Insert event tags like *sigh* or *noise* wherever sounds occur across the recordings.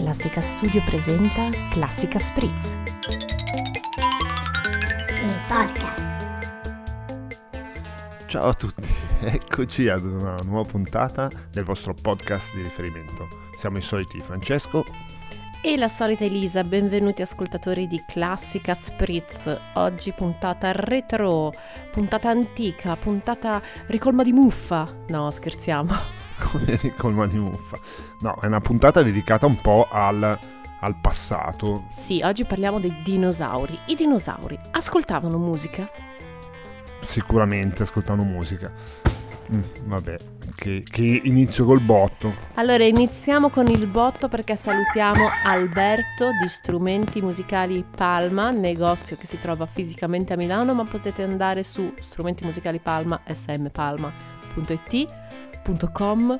Classica Studio presenta Classica Spritz. Il podcast. Ciao a tutti, *laughs* eccoci ad una nuova puntata del vostro podcast di riferimento. Siamo i soliti Francesco E la solita Elisa, benvenuti ascoltatori di Classica Spritz. Oggi puntata retro, puntata antica, puntata ricolma di muffa. No, scherziamo. Come con *laughs* mani muffa. No, è una puntata dedicata un po' al, al passato. Sì, oggi parliamo dei dinosauri. I dinosauri ascoltavano musica? Sicuramente ascoltando musica. Mm, vabbè, che, che inizio col botto. Allora iniziamo con il botto perché salutiamo Alberto di Strumenti Musicali Palma, negozio che si trova fisicamente a Milano, ma potete andare su strumenti musicali Palma, smpalma.it .com,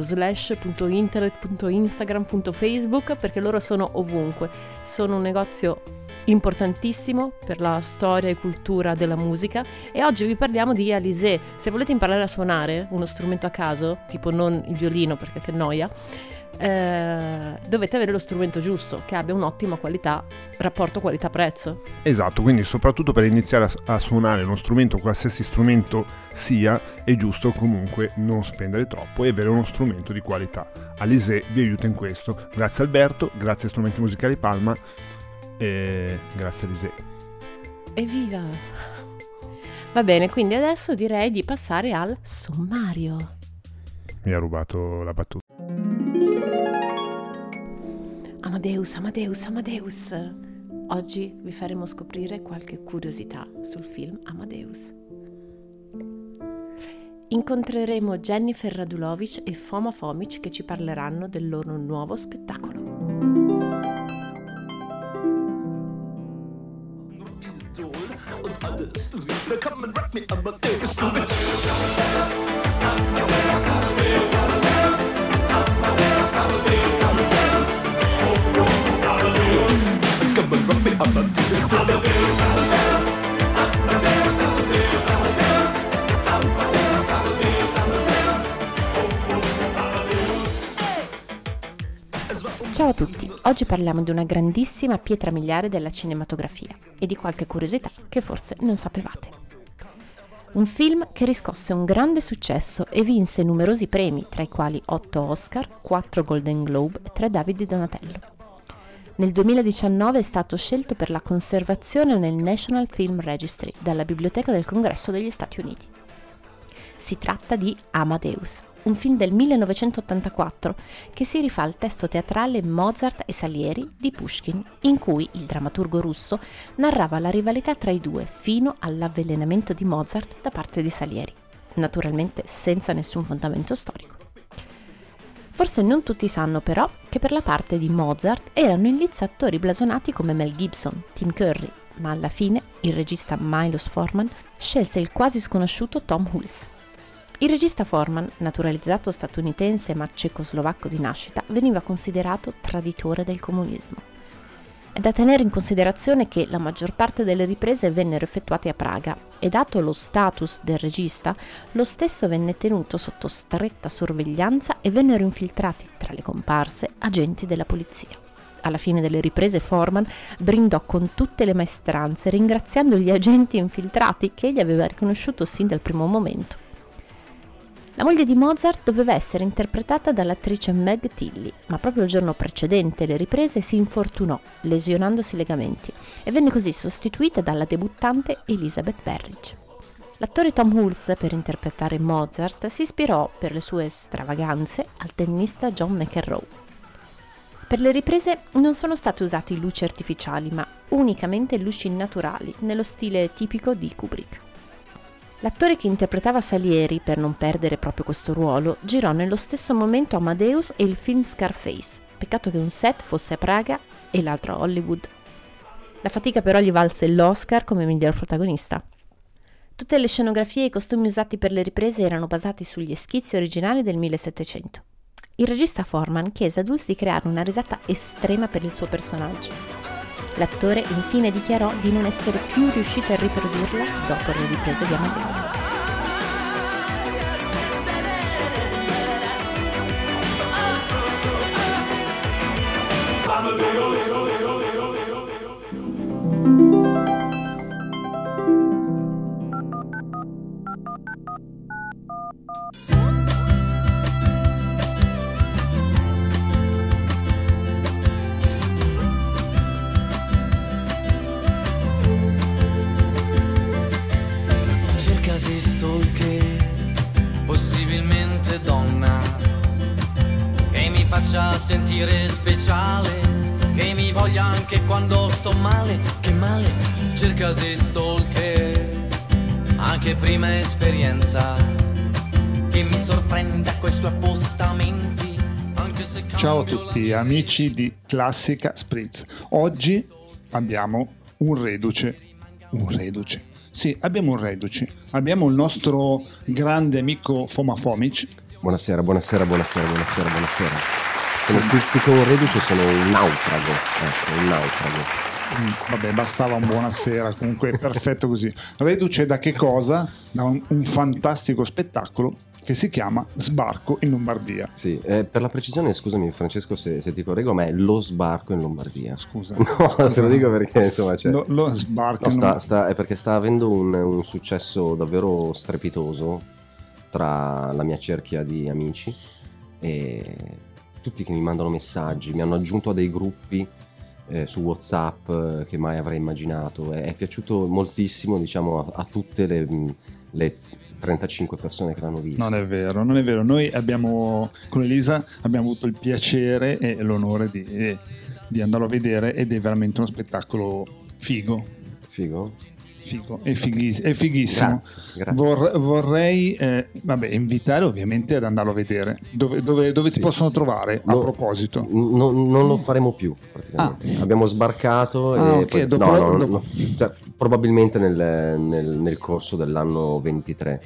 .slash, .internet, .instagram, .facebook perché loro sono ovunque. Sono un negozio importantissimo per la storia e cultura della musica e oggi vi parliamo di Alizé. Se volete imparare a suonare uno strumento a caso, tipo non il violino perché che noia, eh, dovete avere lo strumento giusto, che abbia un'ottima qualità, rapporto qualità-prezzo. Esatto, quindi soprattutto per iniziare a, a, suonare uno strumento, qualsiasi strumento sia, è giusto comunque non spendere troppo e avere uno strumento di qualità. Alizé vi aiuta in questo. Grazie Alberto, grazie a Strumenti Musicali Palma e grazie Alizé. Evviva! Va bene, quindi adesso direi di passare al sommario. Mi ha rubato la battuta. Amadeus, Amadeus, Amadeus. Oggi vi faremo scoprire qualche curiosità sul film Amadeus. Incontreremo Jennifer Radulovic e Foma Fomic che ci parleranno del loro nuovo spettacolo. Amadeus. Amadeus, Amadeus, Amadeus, Amadeus, Amadeus, Amadeus. Amadeus. Amadeus, Amadeus, Amadeus, Amadeus, Amadeus. Ciao a tutti, oggi parliamo di una grandissima pietra miliare della cinematografia e di qualche curiosità che forse non sapevate. Un film che riscosse un grande successo e vinse numerosi premi, tra i quali 8 Oscar, 4 Golden Globe e 3 David Donatello. Nel 2019 è stato scelto per la conservazione nel National Film Registry dalla Biblioteca del Congresso degli Stati Uniti. Si tratta di Amadeus, un film del 1984 che si rifà al testo teatrale Mozart e Salieri di Pushkin, in cui il drammaturgo russo narrava la rivalità tra i due fino all'avvelenamento di Mozart da parte di Salieri, naturalmente senza nessun fondamento storico. Forse non tutti sanno però che per la parte di Mozart erano in lizza attori blasonati come Mel Gibson, Tim Curry, ma alla fine il regista Milos Forman scelse il quasi sconosciuto Tom Hulce. Il regista Forman, naturalizzato statunitense ma cecoslovacco di nascita, veniva considerato traditore del comunismo. È da tenere in considerazione che la maggior parte delle riprese vennero effettuate a Praga e dato lo status del regista, lo stesso venne tenuto sotto stretta sorveglianza e vennero infiltrati tra le comparse agenti della polizia. Alla fine delle riprese Forman brindò con tutte le maestranze ringraziando gli agenti infiltrati che egli aveva riconosciuto sin dal primo momento. La moglie di Mozart doveva essere interpretata dall'attrice Meg Tilly, ma proprio il giorno precedente le riprese si infortunò, lesionandosi i legamenti, e venne così sostituita dalla debuttante Elizabeth Berridge. L'attore Tom Hulce, per interpretare Mozart, si ispirò per le sue stravaganze al tennista John McEnroe. Per le riprese non sono state usate luci artificiali, ma unicamente luci naturali, nello stile tipico di Kubrick. L'attore che interpretava Salieri, per non perdere proprio questo ruolo, girò nello stesso momento Amadeus e il film Scarface. Peccato che un set fosse a Praga e l'altro a Hollywood. La fatica però gli valse l'Oscar come miglior protagonista. Tutte le scenografie e i costumi usati per le riprese erano basati sugli schizzi originali del 1700. Il regista Forman chiese ad Hulse di creare una risata estrema per il suo personaggio. L'attore infine dichiarò di non essere più riuscito a riprodurla dopo le riprese di Amadeo. Male, che male, cercasi stalker, anche prima esperienza, che mi sorprenda coi suoi appostamenti. Anche se Ciao a tutti amici di Classica Spritz. Oggi abbiamo un reduce, un reduce. Sì, abbiamo un reduce. Abbiamo il nostro grande amico Foma Fomic. Buonasera, buonasera, buonasera, buonasera, buonasera. Sono più, più che un reduce, sono un naufrago. Ecco, un naufrago. Mm, Vabbè, bastava un buonasera, comunque è perfetto così. Reduce da che cosa? Da un, un fantastico spettacolo che si chiama Sbarco in Lombardia. Sì, eh, per la precisione, scusami Francesco se, se ti correggo, ma è lo sbarco in Lombardia. Scusa. *laughs* No, te lo dico perché insomma c'è... Lo, lo sbarco No, sta, Lombardia. sta- è perché sta avendo un, un successo davvero strepitoso tra la mia cerchia di amici e tutti che mi mandano messaggi, mi hanno aggiunto a dei gruppi eh, su WhatsApp eh, che mai avrei immaginato. È, è piaciuto moltissimo, diciamo, a, a tutte le, le 35 persone che l'hanno visto. Non è vero, non è vero. Noi abbiamo, con Elisa, abbiamo avuto il piacere e l'onore di, di andarlo a vedere ed è veramente uno spettacolo figo. Figo? Figo, è, fighiss- è fighissimo. Grazie, grazie. Vor- vorrei eh, vabbè, invitare ovviamente ad andarlo a vedere. Dove, dove- dove ti Sì. possono trovare? A No. proposito. N- non- lo faremo più praticamente. Abbiamo sbarcato Ah, e ok, poi- dopo- no, no, no, dopo- no. Cioè, probabilmente nel, nel- nel corso dell'anno 23,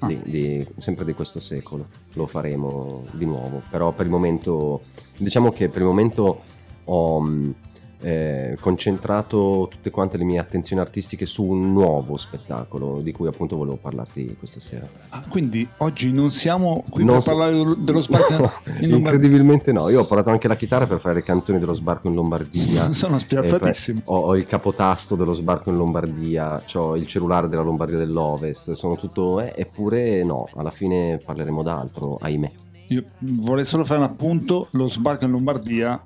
Ah. di- di- sempre di questo secolo, lo faremo di nuovo. Però per il momento, diciamo che per il momento ho eh, concentrato tutte quante le mie attenzioni artistiche su un nuovo spettacolo di cui appunto volevo parlarti questa sera. Ah, quindi oggi non siamo qui Non per so- parlare dello- *laughs* sbarco No, in Lombardia. incredibilmente no. Io ho portato anche la chitarra per fare le canzoni dello sbarco in Lombardia. *laughs* Sono spiazzatissimo. E poi Ho, ho il capotasto dello sbarco in Lombardia, ho il cellulare della Lombardia dell'Ovest, sono tutto... eh, eppure no, alla fine parleremo d'altro, ahimè. Io vorrei solo fare un appunto, lo sbarco in Lombardia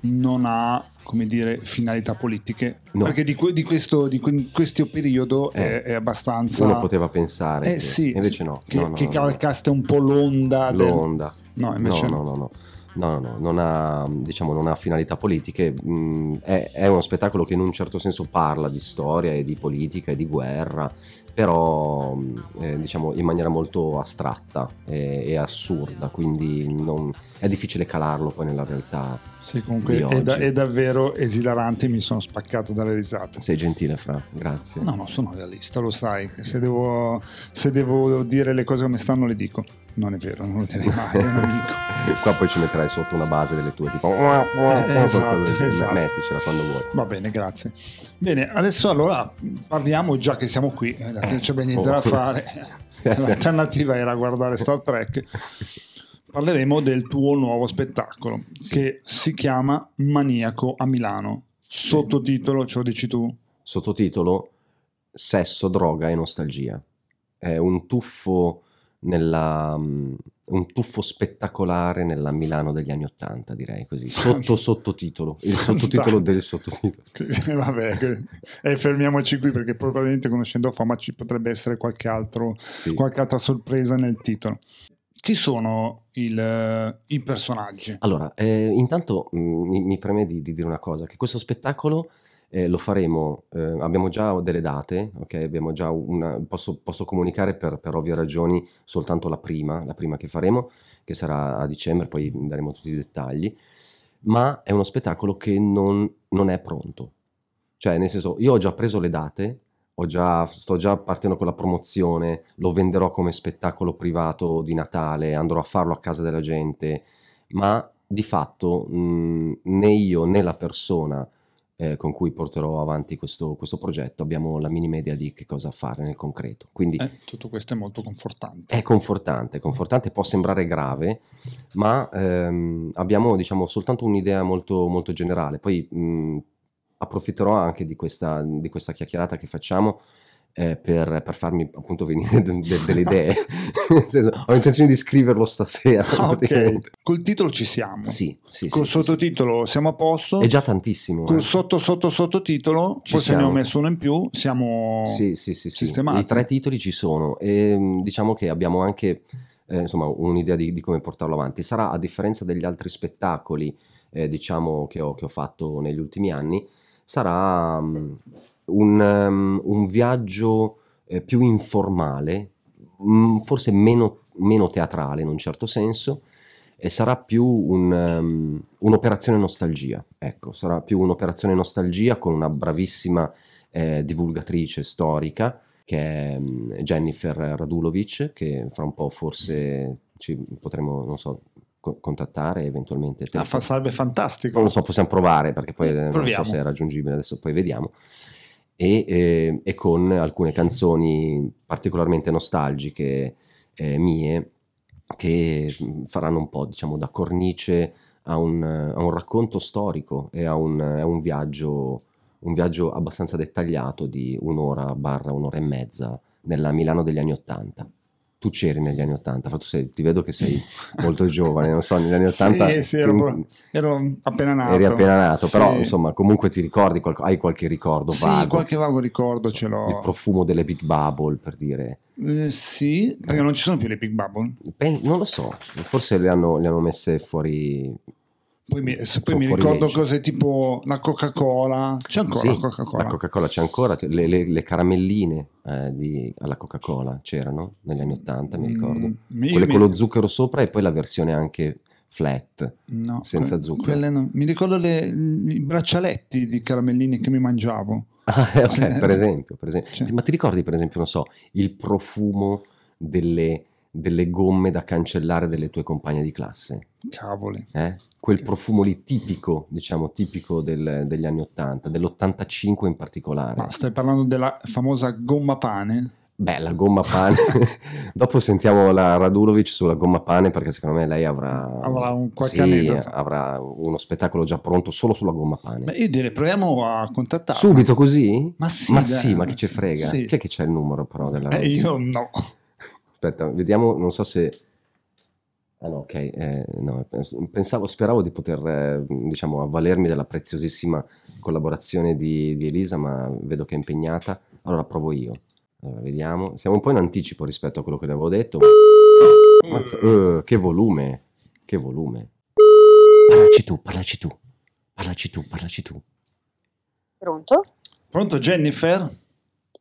non ha, come dire, finalità politiche, No. perché di, que- di questo, di que- questo periodo è, Eh, è abbastanza... Uno poteva pensare, Eh che- sì, invece no. che, no, no, che calcaste un po' l'onda. del- L'onda. No, invece no, no. no, no, no. No, no, no, non ha, diciamo, non ha finalità politiche, mh, è, è uno spettacolo che in un certo senso parla di storia e di politica e di guerra, però mh, eh, diciamo in maniera molto astratta e, e assurda, quindi non- è difficile calarlo poi nella realtà. Sì, comunque è, da- è davvero esilarante, mi sono spaccato dalle risate. Sei gentile, Fra, grazie. No, no, sono realista, lo sai, se devo, se devo dire le cose come stanno le dico. Non è vero, non lo direi mai, un amico. *laughs* Qua poi ci metterai sotto una base delle tue tipo esatto, esatto. metticela quando vuoi. Va bene, grazie. Bene, adesso allora parliamo, già che siamo qui, eh, non c'è ben niente Oh. da fare, *laughs* l'alternativa era guardare Star Trek, *laughs* parleremo del tuo nuovo spettacolo che si chiama Maniaco a Milano. Sottotitolo, ce lo dici tu? sottotitolo Sesso, droga e nostalgia. È un tuffo nella mm, un tuffo spettacolare nella Milano degli anni Ottanta, direi così. *laughs* Sotto sottotitolo, il sottotitolo del sottotitolo. *laughs* Che- Vabbè, e fermiamoci qui perché probabilmente conoscendo Fama ci potrebbe essere qualche, altro, Sì. qualche altra sorpresa nel titolo. Chi sono il- i personaggi? Allora, eh, intanto mm, mi, mi preme di, di dire una cosa, che questo spettacolo eh, lo faremo, eh, abbiamo già delle date, ok? Abbiamo già una, posso, posso comunicare per, per ovvie ragioni soltanto la prima, la prima che faremo, che sarà a dicembre, poi daremo tutti i dettagli, ma è uno spettacolo che non, non è pronto. Cioè, nel senso, io ho già preso le date, già- sto già partendo con la promozione, lo venderò come spettacolo privato di Natale, andrò a farlo a casa della gente, ma di fatto mh, né io né la persona eh, con cui porterò avanti questo, questo progetto abbiamo la minima idea di che cosa fare nel concreto. Quindi Eh, tutto questo è molto confortante. è confortante, confortante, può sembrare grave, ma ehm, abbiamo diciamo soltanto un'idea molto, molto generale. Poi mh, approfitterò anche di questa, di questa chiacchierata che facciamo eh, per, per farmi appunto venire de- de- delle idee. *laughs* Senso, ho intenzione di scriverlo stasera. Ah, ok, praticamente. col titolo ci siamo. Sì, sì, Col sì, sì, sottotitolo siamo a posto. sì. È già tantissimo. Col eh. sotto sotto sottotitolo, Ci forse ne ho siamo. messo uno in più, siamo Sì, sì, sì, sì. sistemati. I tre titoli ci sono e mh, diciamo che abbiamo anche eh, insomma un'idea di, di come portarlo avanti. Sarà a differenza degli altri spettacoli, eh, diciamo, che ho, che ho fatto negli ultimi anni, sarà um, un, um, un viaggio eh, più informale, mh, forse meno, meno, teatrale in un certo senso, e sarà più un, um, un'operazione nostalgia. Ecco, sarà più un'operazione nostalgia con una bravissima eh, divulgatrice storica che è Jennifer Radulovic, che fra un po' forse ci potremo, non so, contattare eventualmente. Ah, fa, sarebbe fantastico. Non lo so, possiamo provare perché poi Proviamo. non so se è raggiungibile, adesso poi vediamo e, eh, e con alcune canzoni particolarmente nostalgiche eh, mie che faranno un po' diciamo da cornice a un, a un racconto storico e a un, a un, viaggio, un viaggio abbastanza dettagliato di un'ora barra un'ora e mezza nella Milano degli anni Ottanta tu c'eri negli anni 80, tu sei, ti vedo che sei *laughs* molto giovane, non so, negli anni 80... sì, sì, ero, ero, appena nato. Eri appena nato, sì. però insomma comunque ti ricordi, hai qualche ricordo sì, vago? qualche vago ricordo ce l'ho. Il profumo delle Big Bubble, per dire. Eh, sì, perché non ci sono più le Big Bubble? Beh, non lo so, forse le hanno, le hanno messe fuori poi mi, poi mi ricordo cose tipo la Coca-Cola, c'è ancora sì, la Coca-Cola? La Coca-Cola c'è ancora, le, le, le caramelline eh, di, alla Coca-Cola c'erano negli anni 80, mi ricordo. Mm, Quelle mi... con lo zucchero sopra e poi la versione anche flat, no, senza zucchero. No. Mi ricordo le, i braccialetti di caramelline che mi mangiavo. *laughs* Ah, okay, per esempio, per esempio. Cioè. Ma ti ricordi per esempio, non so, il profumo delle delle gomme da cancellare delle tue compagne di classe. Cavoli. Eh? Quel profumo lì tipico, diciamo, tipico del, degli anni 80, dell'85 in particolare. Ma stai parlando della famosa gomma pane? Beh, la gomma pane. *laughs* Dopo sentiamo la Radulovic sulla gomma pane perché secondo me lei avrà, avrà un qualche sì, avrà uno spettacolo già pronto solo sulla gomma pane. Beh, io direi proviamo a contattarla. Subito così? Ma sì, ma, dai, sì, ma chi ci frega? Sì. Chi è che c'è il numero però della eh, Io no. Aspetta, vediamo, non so se... Ah no, ok, eh, no, pensavo, speravo di poter, eh, diciamo, avvalermi della preziosissima collaborazione di, di, Elisa, ma vedo che è impegnata, allora provo io. Allora, vediamo, siamo un po' in anticipo rispetto a quello che le avevo detto. Ma... Mazza, uh, che volume, che volume. Parlaci tu, parlaci tu, parlaci tu, parlaci tu. Pronto? Pronto Jennifer?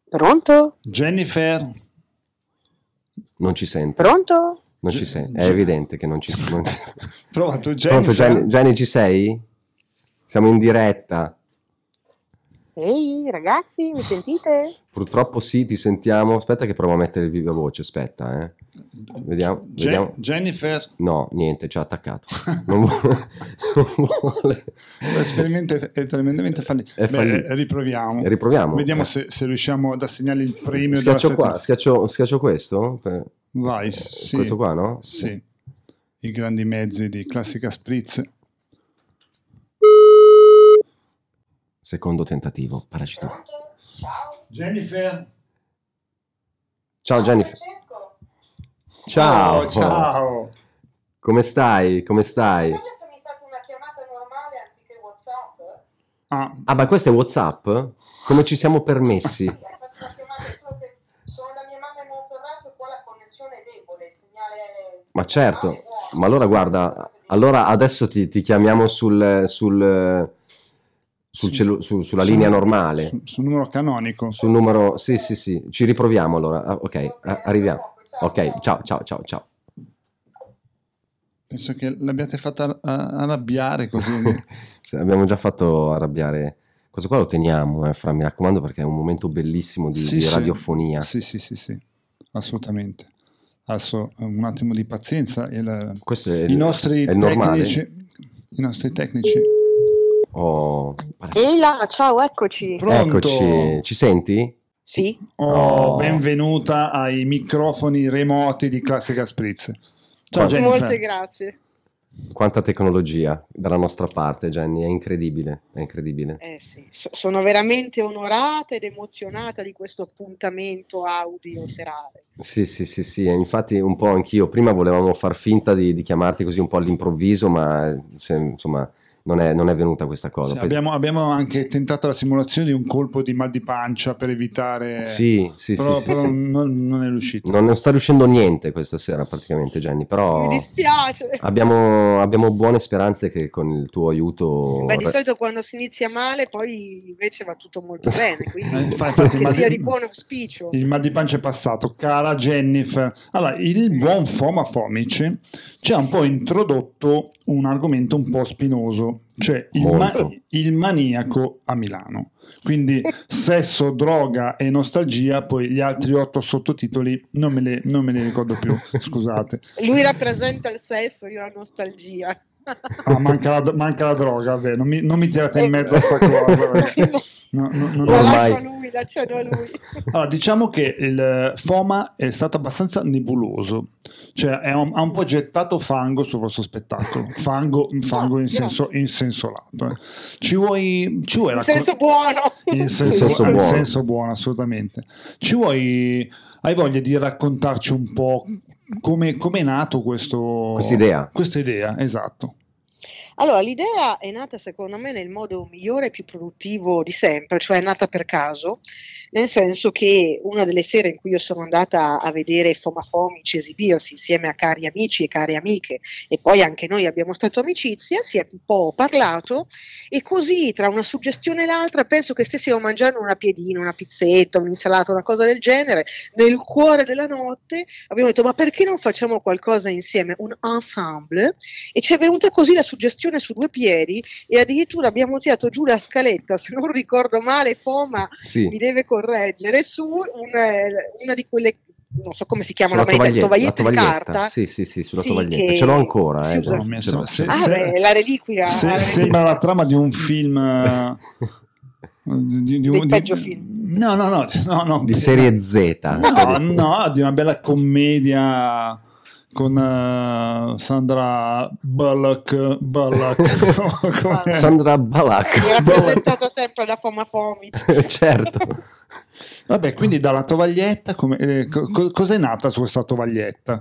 Pronto? Jennifer? Non ci sente. Pronto? Non ci sente. È evidente che non ci sente. *laughs* Pronto, Jenny. Pronto, Jenny, Jenny, ci sei? Siamo in diretta. Ehi, ragazzi, mi sentite? Purtroppo sì, ti sentiamo. Aspetta che provo a mettere il viva voce, aspetta, eh. Vediamo, Gen- vediamo. Jennifer? No, niente, ci ha attaccato. *laughs* non vuole. Non vuole. L'esperimento è tremendamente fallito. È fallito. Beh, riproviamo. riproviamo. Vediamo eh. se, se, riusciamo ad assegnare il premio. Schiaccio qua, schiaccio, schiaccio, questo? Per... Vai, sì. Questo qua, no? Sì. I grandi mezzi di Classica Spritz. Secondo tentativo, paraci tu. Ciao. Jennifer. Ciao Jennifer. Ciao. Oh, ciao. Come stai? Come stai? Se mi fate una chiamata normale anziché WhatsApp. Ah, ah ma questo è WhatsApp? Come ci siamo permessi? Sì, faccio una chiamata solo che sono da mia mamma in Monferrato e qua la connessione è debole, il segnale Ma certo. Ma allora guarda, allora adesso ti, ti chiamiamo sul, sul sul celu- su, sulla su, linea normale. Su, sul numero canonico. Sul numero, sì, sì, sì. Ci riproviamo allora. Ah, ok, a- arriviamo. Ok, ciao, ciao, ciao, ciao. Penso che l'abbiate fatta arrabbiare così. *laughs* sì, abbiamo già fatto arrabbiare. Questo qua lo teniamo, eh, Fra, mi raccomando, perché è un momento bellissimo di, sì, di radiofonia. Sì, sì, sì, sì, assolutamente. Adesso un attimo di pazienza. Il, Questo è, i, nostri tecnici, I nostri tecnici Oh, Ehi là, ciao, eccoci. Pronto? Eccoci, ci senti? Sì. Oh, oh. benvenuta ai microfoni remoti di Classica Spritz. Ciao Jennifer. Molte grazie. Quanta tecnologia dalla nostra parte, Jenny, è incredibile, è incredibile. Eh sì, so- sono veramente onorata ed emozionata di questo appuntamento audio serale. Sì, sì, sì, sì, infatti un po' anch'io, prima volevamo far finta di, di chiamarti così un po' all'improvviso, ma se, insomma non è, non è venuta questa cosa. Sì, abbiamo, abbiamo, anche tentato la simulazione di un colpo di mal di pancia per evitare... Sì, sì, però, sì, però sì, non, non, è riuscito. Non, non, sta riuscendo niente questa sera praticamente Jenny, però... Mi dispiace. Abbiamo, abbiamo buone speranze che con il tuo aiuto... Beh, di solito quando si inizia male poi invece va tutto molto *laughs* bene, quindi infatti, che sia di buon auspicio. Il mal di pancia è passato. Cara Jennifer, allora, il buon Foma Fomic ci ha un po' introdotto un argomento un po' spinoso, cioè il, ma- il maniaco a Milano. Quindi sesso, droga e nostalgia, poi gli altri otto sottotitoli non me, le, non me ne ricordo più, *laughs* scusate. Lui rappresenta il sesso, io la nostalgia. Ah, manca, la, manca la droga, vabbè, non mi, non mi tirate in mezzo a sta cosa. *laughs* No, no, no, lo lascio a lui, lascialo a lui. Allora, diciamo che il FOMA è stato abbastanza nebuloso, cioè un, ha un po' gettato fango sul vostro spettacolo, fango, *laughs* fango in, senso, in senso lato. Eh. Ci vuoi... Ci vuoi in senso buono. In senso, senso, buono. senso buono, assolutamente. Ci vuoi... Hai voglia di raccontarci un po' come è nato questo... Questa idea. Questa idea, esatto. Allora, l'idea è nata secondo me nel modo migliore e più produttivo di sempre, cioè è nata per caso, nel senso che una delle sere in cui io sono andata a vedere Foma Fomici esibirsi insieme a cari amici e care amiche e poi anche noi abbiamo stretto amicizia, si è un po' parlato e così tra una suggestione e l'altra penso che stessimo mangiando una piedina, una pizzetta, un'insalata, una cosa del genere, nel cuore della notte abbiamo detto ma perché non facciamo qualcosa insieme, un ensemble e ci è venuta così la suggestione lezione su due piedi e addirittura abbiamo tirato giù la scaletta, se non ricordo male, Foma sì. mi deve correggere, su una, una di quelle non so come si chiamano, ma tovaglietta, tovagliette di carta. Sì, sì, sì, sulla sì, tovaglietta. Ce l'ho ancora. Eh, usa... messo, se, ah, se, beh, la reliquia. Se, la sembra la trama di un film. Eh, di, di, un peggio film. No, no, no, no, no di serie Z. No, no, di una bella commedia con uh, Sandra Bullock, Bullock. *laughs* Sandra Bullock rappresentata sempre da Foma Fomi *laughs* certo vabbè quindi dalla tovaglietta come, eh, co- cos'è nata su questa tovaglietta?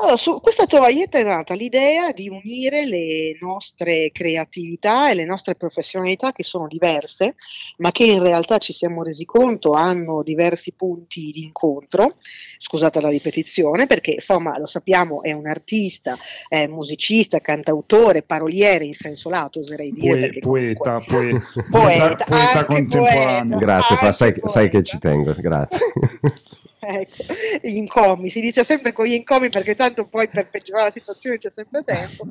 Allora, su questa tovaglietta è nata l'idea di unire le nostre creatività e le nostre professionalità che sono diverse, ma che in realtà ci siamo resi conto hanno diversi punti di incontro. Scusate la ripetizione, perché Foma, lo sappiamo, è un artista, è musicista, cantautore, paroliere in senso lato, oserei dire. Poe- poeta, comunque... poeta, *laughs* poeta, poeta contemporaneo. Poeta, grazie, sai, sai che ci tengo, grazie. *laughs* ecco, gli incomi, si dice sempre con gli incomi perché tanto poi per peggiorare la situazione c'è sempre tempo.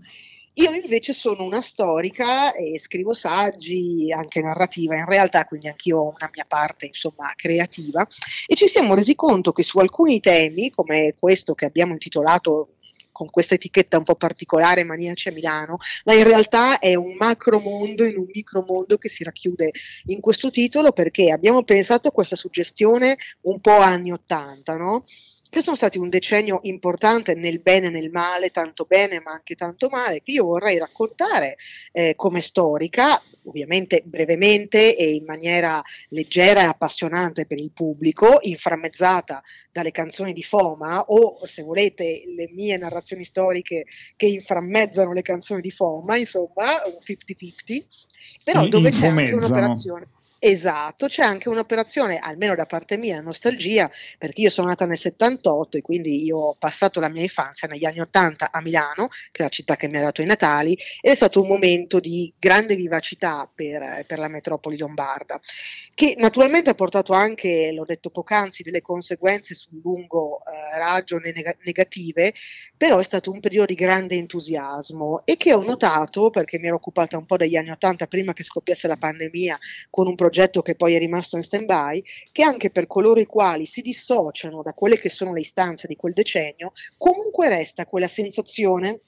Io invece sono una storica e scrivo saggi, anche narrativa in realtà, quindi anch'io ho una mia parte insomma creativa e ci siamo resi conto che su alcuni temi, come questo che abbiamo intitolato con questa etichetta un po' particolare Maniaci a Milano, ma in realtà è un macro mondo in un micro mondo che si racchiude in questo titolo perché abbiamo pensato a questa suggestione un po' anni 80, no? Che sono stati un decennio importante nel bene e nel male, tanto bene ma anche tanto male, che io vorrei raccontare eh, come storica, ovviamente brevemente e in maniera leggera e appassionante per il pubblico, inframmezzata dalle canzoni di Foma o se volete le mie narrazioni storiche che inframmezzano le canzoni di Foma, insomma un 50-50, però dove c'è anche un'operazione Esatto, c'è anche un'operazione, almeno da parte mia, nostalgia, perché io sono nata nel 78 e quindi io ho passato la mia infanzia negli anni 80 a Milano, che è la città che mi ha dato i Natali, ed è stato un momento di grande vivacità per, per la metropoli lombarda, che naturalmente ha portato anche, l'ho detto poc'anzi, delle conseguenze sul lungo eh, raggio neg- negative, però è stato un periodo di grande entusiasmo e che ho notato, perché mi ero occupata un po' degli anni 80 prima che scoppiasse la pandemia, con un progetto progetto che poi è rimasto in stand-by, che anche per coloro i quali si dissociano da quelle che sono le istanze di quel decennio, comunque resta quella sensazione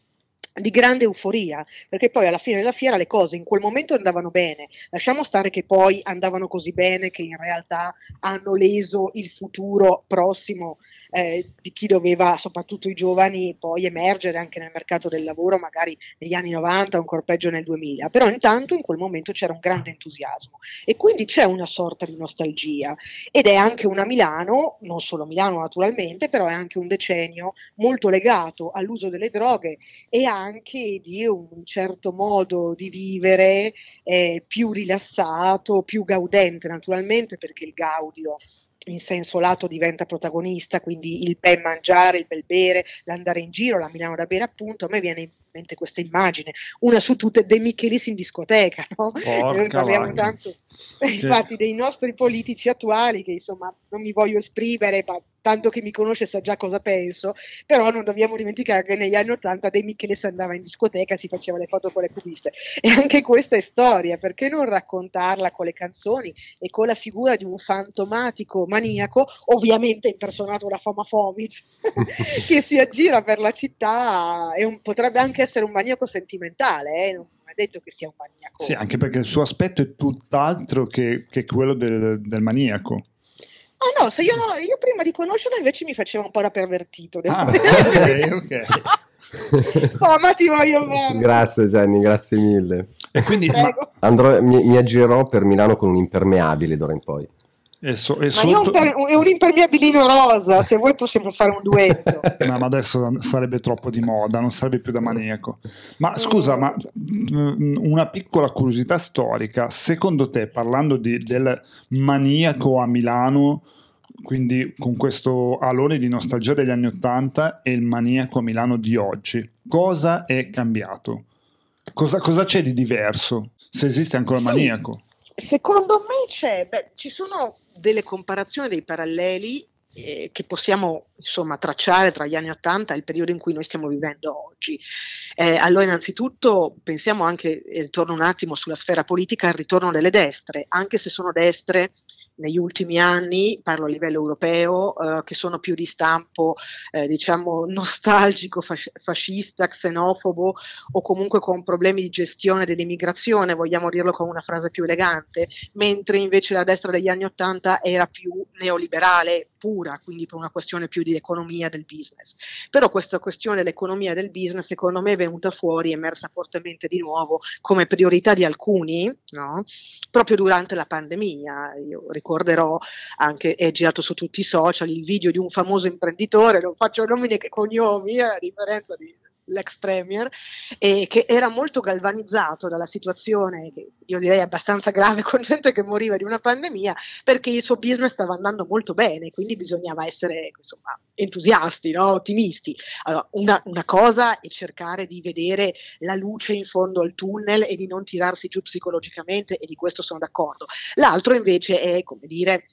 di grande euforia, perché poi alla fine della fiera le cose in quel momento andavano bene, lasciamo stare che poi andavano così bene che in realtà hanno leso il futuro prossimo eh, di chi doveva, soprattutto i giovani, poi emergere anche nel mercato del lavoro, magari negli anni 90, ancora peggio nel 2000, però intanto in quel momento c'era un grande entusiasmo e quindi c'è una sorta di nostalgia. Ed è anche una Milano, non solo Milano naturalmente, però è anche un decennio molto legato all'uso delle droghe e anche di un certo modo di vivere eh, più rilassato, più gaudente naturalmente perché il gaudio in senso lato diventa protagonista, quindi il ben mangiare, il bel bere, l'andare in giro, la Milano da bere appunto, a me viene in mente questa immagine, una su tutte De Michelis in discoteca, no? Noi parliamo vacca. tanto infatti dei nostri politici attuali che insomma non mi voglio esprimere, ma tanto che mi conosce sa già cosa penso, però non dobbiamo dimenticare che negli anni Ottanta De Michelis andava in discoteca e si faceva le foto con le cubiste *laughs* e anche questa è storia, perché non raccontarla con le canzoni e con la figura di un fantomatico maniaco, ovviamente impersonato da Foma Fomic, *laughs* che si aggira per la città e un, potrebbe anche essere un maniaco sentimentale, eh? non è detto che sia un maniaco. Sì, anche perché il suo aspetto è tutt'altro che, che quello del, del maniaco. Ah no, se io, io, prima di conoscerlo invece mi faceva un po' da pervertito. Ah, ok, ok. *laughs* oh, ma ti voglio bene. Grazie Jenny, grazie mille. E quindi ma... Andrò, mi, mi aggirerò per Milano con un impermeabile d'ora in poi. E so, e ma io un, per, un, impermeabilino rosa, se vuoi possiamo fare un duetto. *laughs* no, ma adesso sarebbe troppo di moda, non sarebbe più da maniaco. Ma scusa, ma mm, una piccola curiosità storica, secondo te, parlando di, del maniaco a Milano, quindi con questo alone di nostalgia degli anni Ottanta e il maniaco a Milano di oggi, cosa è cambiato? Cosa, cosa c'è di diverso? Se esiste ancora il sì. maniaco? Secondo me c'è, beh, ci sono delle comparazioni, dei paralleli eh, che possiamo insomma tracciare tra gli anni 80 e il periodo in cui noi stiamo vivendo oggi. Eh, allora innanzitutto pensiamo anche, e torno un attimo sulla sfera politica, al ritorno delle destre, anche se sono destre negli ultimi anni, parlo a livello europeo, eh, che sono più di stampo eh, diciamo *laughs* nostalgico, fas- fascista, xenofobo o comunque con problemi di gestione dell'immigrazione, vogliamo dirlo con una frase più elegante, mentre invece la destra degli anni Ottanta era più neoliberale pura, quindi per una questione più di economia del business. Però questa questione dell'economia del business secondo me è venuta fuori, è emersa fortemente di nuovo come priorità di alcuni, no? proprio durante la pandemia. Io ricordo ricorderò anche, è girato su tutti i social, il video di un famoso imprenditore, non faccio nomi né cognomi, eh, a differenza di l'ex premier, e che era molto galvanizzato dalla situazione, che io direi abbastanza grave, con gente che moriva di una pandemia, perché il suo business stava andando molto bene, quindi bisognava essere insomma, entusiasti, no? ottimisti. Allora, una, una cosa è cercare di vedere la luce in fondo al tunnel e di non tirarsi giù psicologicamente, e di questo sono d'accordo. L'altro invece è, come dire,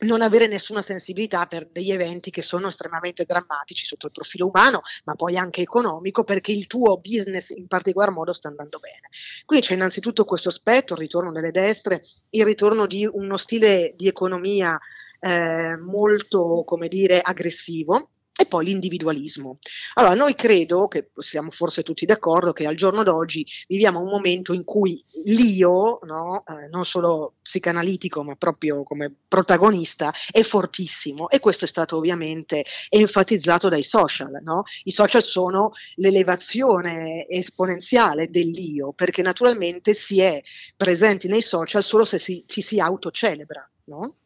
non avere nessuna sensibilità per degli eventi che sono estremamente drammatici sotto il profilo umano, ma poi anche economico, perché il tuo business in particolar modo sta andando bene. Qui c'è innanzitutto questo aspetto, il ritorno delle destre, il ritorno di uno stile di economia eh, molto, come dire, aggressivo, e poi l'individualismo. Allora, noi credo che siamo forse tutti d'accordo che al giorno d'oggi viviamo un momento in cui l'io, no, eh, non solo psicanalitico, ma proprio come protagonista, è fortissimo e questo è stato ovviamente enfatizzato dai social. No? I social sono l'elevazione esponenziale dell'io, perché naturalmente si è presenti nei social solo se si, ci si autocelebra. No?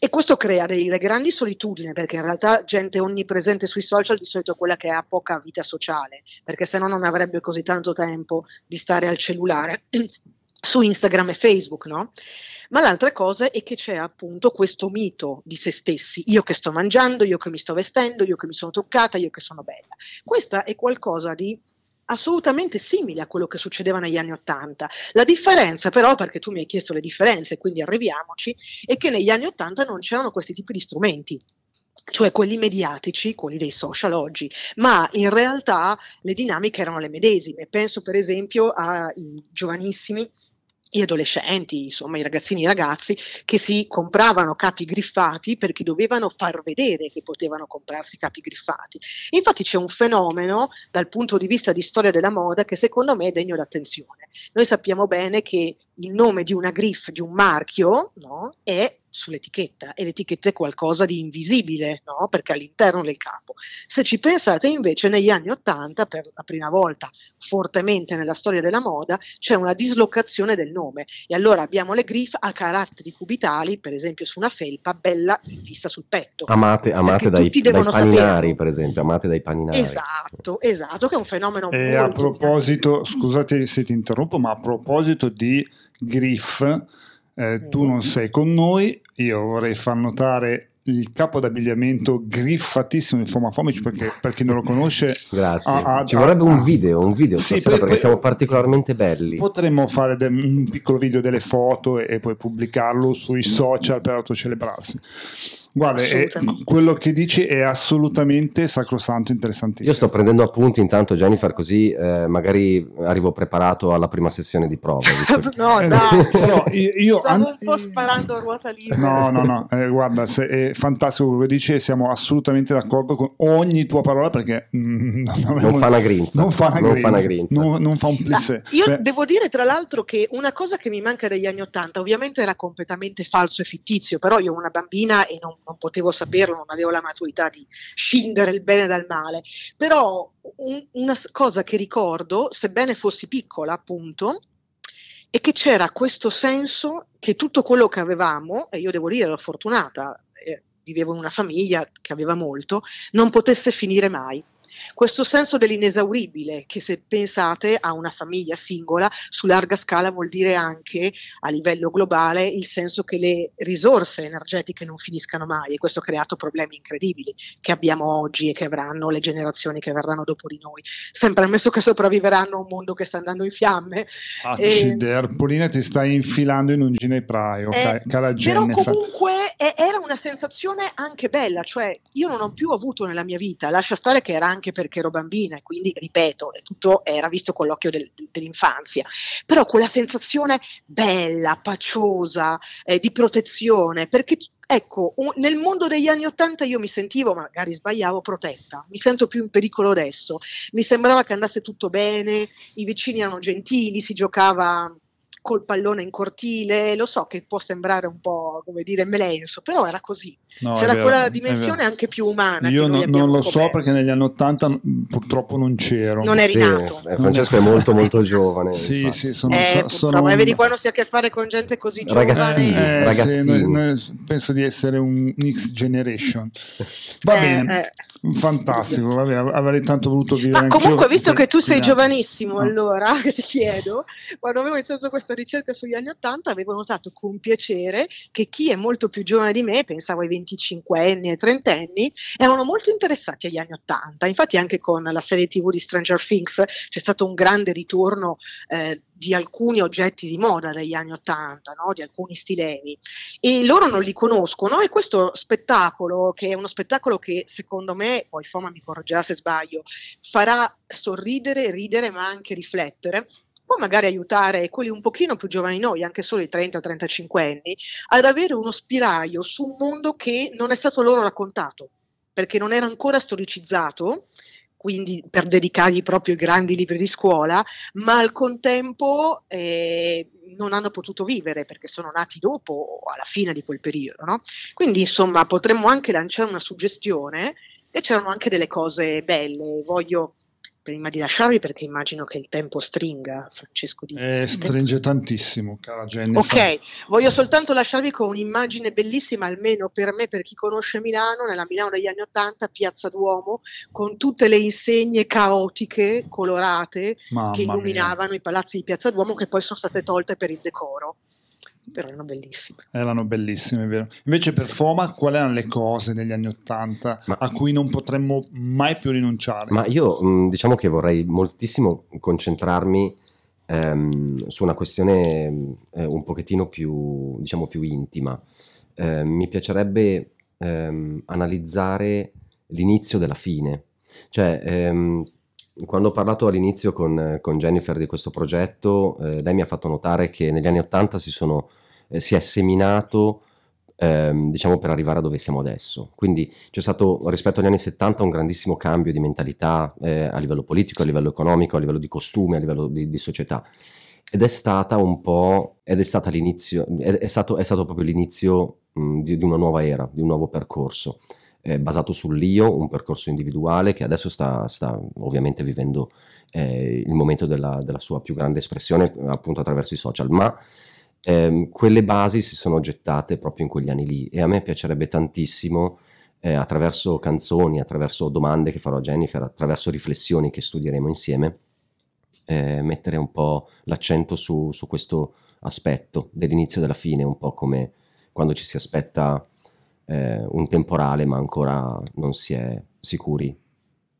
E questo crea delle grandi solitudini, perché in realtà gente onnipresente sui social di solito è quella che ha poca vita sociale, perché se no non avrebbe così tanto tempo di stare al cellulare *clears throat* su Instagram e Facebook, no? Ma l'altra cosa è che c'è appunto questo mito di se stessi, io che sto mangiando, io che mi sto vestendo, io che mi sono truccata, io che sono bella. Questa è qualcosa di assolutamente simile a quello che succedeva negli anni Ottanta. La differenza però, perché tu mi hai chiesto le differenze, quindi arriviamoci, è che negli anni Ottanta non c'erano questi tipi di strumenti cioè quelli mediatici, quelli dei social oggi, ma in realtà le dinamiche erano le medesime. Penso per esempio ai giovanissimi gli adolescenti, insomma i ragazzini e i ragazzi che si compravano capi griffati perché dovevano far vedere che potevano comprarsi capi griffati. Infatti c'è un fenomeno dal punto di vista di storia della moda che secondo me è degno d'attenzione. Noi sappiamo bene che il nome di una griffe, di un marchio, no? è sull'etichetta e l'etichetta è qualcosa di invisibile, no? perché all'interno del capo. Se ci pensate invece negli anni Ottanta, per la prima volta fortemente nella storia della moda, c'è una dislocazione del nome e allora abbiamo le griffe a caratteri cubitali, per esempio su una felpa, bella vista sul petto. Amate, amate dai, dai paninari, per esempio, amate dai paninari. Esatto, esatto, che è un fenomeno e molto a proposito, scusate se ti interrompo, ma a proposito di griff, eh, tu non sei con noi, io vorrei far notare il capo d'abbigliamento griffatissimo di Foma Fomic perché per chi non lo conosce *laughs* grazie. ha, ha, ci vorrebbe un video un video sì, stasera perché siamo particolarmente belli. Potremmo fare de- un piccolo video delle foto e, e poi pubblicarlo sui social per autocelebrarsi Guarda, è, quello che dici è assolutamente sacrosanto, interessantissimo. Io sto prendendo appunti intanto, Jennifer, così eh, magari arrivo preparato alla prima sessione di prova. *laughs* no, dai, Però io, io Stavo an- un po' sparando a ruota libera. No, no, no, eh, guarda, se, è fantastico quello che dici e siamo assolutamente d'accordo con ogni tua parola perché mm, *laughs* non, non, fa una grinza. Non fa una non grinza. Fa una grinza. Non, non, fa un plissé. Io Beh. devo dire tra l'altro che una cosa che mi manca degli anni Ottanta, ovviamente era completamente falso e fittizio, però io una bambina e non non potevo saperlo, non avevo la maturità di scindere il bene dal male, però un, una cosa che ricordo, sebbene fossi piccola appunto, è che c'era questo senso che tutto quello che avevamo, e io devo dire ero fortunata, eh, vivevo in una famiglia che aveva molto, non potesse finire mai. Questo senso dell'inesauribile, che se pensate a una famiglia singola, su larga scala vuol dire anche a livello globale il senso che le risorse energetiche non finiscano mai e questo ha creato problemi incredibili che abbiamo oggi e che avranno le generazioni che verranno dopo di noi. Sempre ammesso che sopravviveranno a un mondo che sta andando in fiamme. Accide, e... Arpolina ti stai infilando in un ginepraio, eh, cara Però comunque era una sensazione anche bella, cioè io non ho più avuto nella mia vita, lascia stare che era anche anche perché ero bambina quindi, ripeto, tutto era visto con l'occhio del, dell'infanzia, però quella sensazione bella, paciosa, eh, di protezione, perché Ecco, nel mondo degli anni Ottanta io mi sentivo, magari sbagliavo, protetta, mi sento più in pericolo adesso, mi sembrava che andasse tutto bene, i vicini erano gentili, si giocava col pallone in cortile, lo so che può sembrare un po' come dire melenso, però era così. No, C'era vero, quella dimensione anche più umana. Io no, non lo so perché negli anni Ottanta purtroppo non c'ero. Non eri sì, nato. Eh, Francesco è molto molto giovane. sì, infatti. sì, sono, eh, sono un... E vedi quando si ha a che fare con gente così ragazzini, giovane. Eh, ragazzini. Sì, noi, noi penso di essere un X generation. Va eh, bene. Eh. Fantastico, vabbè, avrei tanto voluto vivere. Ma comunque, visto che tu sei giovanissimo, ah. allora *laughs* ti chiedo, quando avevo iniziato questa ricerca sugli anni Ottanta, avevo notato con piacere che chi è molto più giovane di me, pensavo ai 25 anni e 30 anni, erano molto interessati agli anni Ottanta. Infatti, anche con la serie TV di Stranger Things c'è stato un grande ritorno eh, di alcuni oggetti di moda degli anni Ottanta, no? di alcuni stilemi, e loro non li conoscono e questo spettacolo, che è uno spettacolo che secondo me, poi Foma mi correggerà se sbaglio, farà sorridere, ridere ma anche riflettere, può magari aiutare quelli un pochino più giovani di noi, anche solo i 30-35 anni, ad avere uno spiraglio su un mondo che non è stato loro raccontato, perché non era ancora storicizzato quindi per dedicargli proprio i grandi libri di scuola, ma al contempo eh, non hanno potuto vivere perché sono nati dopo o alla fine di quel periodo. No? Quindi insomma potremmo anche lanciare una suggestione e c'erano anche delle cose belle. Voglio prima di lasciarvi perché immagino che il tempo stringa, Francesco Di eh, stringe tantissimo, cara Jennifer. Ok, voglio soltanto lasciarvi con un'immagine bellissima, almeno per me, per chi conosce Milano, nella Milano degli anni Ottanta, Piazza Duomo, con tutte le insegne caotiche, colorate, Mamma che illuminavano mia. i palazzi di Piazza Duomo, che poi sono state tolte per il decoro però erano bellissime. Erano bellissime, è vero. Invece per sì. Foma, quali erano le cose negli anni Ottanta a cui non potremmo mai più rinunciare? Ma io diciamo che vorrei moltissimo concentrarmi ehm, su una questione eh, un pochettino più, diciamo, più intima. Eh, mi piacerebbe ehm, analizzare l'inizio della fine. Cioè, ehm, quando ho parlato all'inizio con, con Jennifer di questo progetto, eh, lei mi ha fatto notare che negli anni Ottanta si, eh, si, è seminato ehm, diciamo per arrivare a dove siamo adesso. Quindi c'è stato rispetto agli anni 70 un grandissimo cambio di mentalità eh, a livello politico, a livello economico, a livello di costume, a livello di, di società. ed è stata un po', ed è stata l'inizio, è, è stato, è stato proprio l'inizio mh, di, di una nuova era, di un nuovo percorso eh, basato sull'io, un percorso individuale che adesso sta, sta ovviamente vivendo eh, il momento della, della, sua più grande espressione appunto attraverso i social, ma ehm, quelle basi si sono gettate proprio in quegli anni lì. E a me piacerebbe tantissimo eh, attraverso canzoni, attraverso domande che farò a Jennifer, attraverso riflessioni che studieremo insieme, eh, mettere un po' l'accento su, su questo aspetto dell'inizio e della fine, un po' come quando ci si aspetta eh, un temporale ma ancora non si è sicuri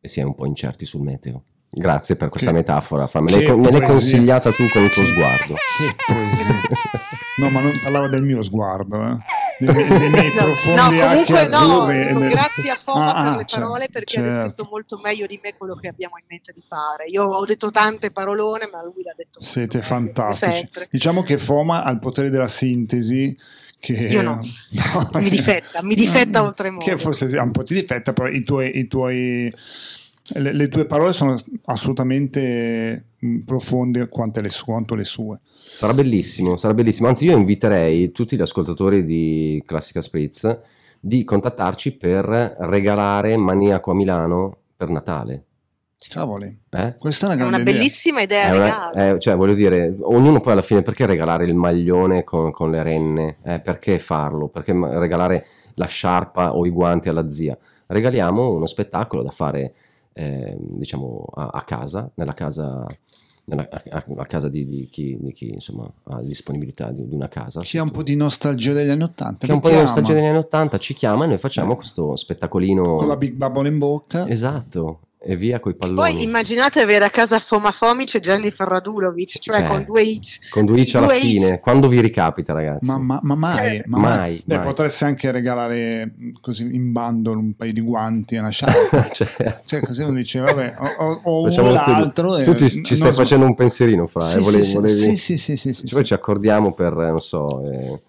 e si è un po' incerti sul meteo. Grazie per questa che, metafora, Fa, me, l'hai, me l'hai consigliata tu con il tuo sguardo. Che poesia. No, ma non parlava del mio sguardo, eh. dei, miei, dei miei *laughs* profondi no, comunque no, azzurri. No, grazie a Foma ah, per le certo, parole perché certo. ha descritto molto meglio di me quello che abbiamo in mente di fare. Io ho detto tante parolone, ma lui l'ha detto Siete fantastici. Sempre. Diciamo che Foma ha il potere della sintesi che, Io no, no *laughs* mi difetta, mi difetta oltremodo. Che forse un po' ti difetta, però i tuoi, i tuoi le, le, tue parole sono assolutamente mm, profonde quanto le, quanto le sue. Sarà bellissimo, sarà bellissimo. Anzi, io inviterei tutti gli ascoltatori di Classica Spritz di contattarci per regalare Maniaco a Milano per Natale. Cavoli, eh? questa è una, grande una bellissima idea. idea una, eh, cioè, voglio dire, ognuno poi alla fine perché regalare il maglione con, con le renne? Eh, perché farlo? Perché regalare la sciarpa o i guanti alla zia? Regaliamo uno spettacolo da fare, eh, diciamo, a, a, casa, nella casa. Nella, a, a, casa di, di, chi, di, chi, insomma, ha disponibilità di, di, una casa. Chi ha un po' di nostalgia degli anni Ottanta. Chi ha un po' di nostalgia degli anni Ottanta ci chiama e noi facciamo questo spettacolino. Con la Big Bubble in bocca. Esatto, e via coi palloni. Poi immaginate avere a casa Foma Fomic e Jennifer Radulovic, cioè, cioè con due itch. Con due itch alla due fine, itch. quando vi ricapita ragazzi. Ma, ma, ma mai, eh. ma mai, Beh, mai. potreste anche regalare così in bundle un paio di guanti e una sciarpa. *laughs* certo. Cioè così uno dice, vabbè, o, o uno l'altro. Tu ti, ci stai so. facendo un pensierino fra, sì, eh, volevi, sì, volevi... sì, sì, sì, sì, sì, Poi ci accordiamo per, non so... Eh,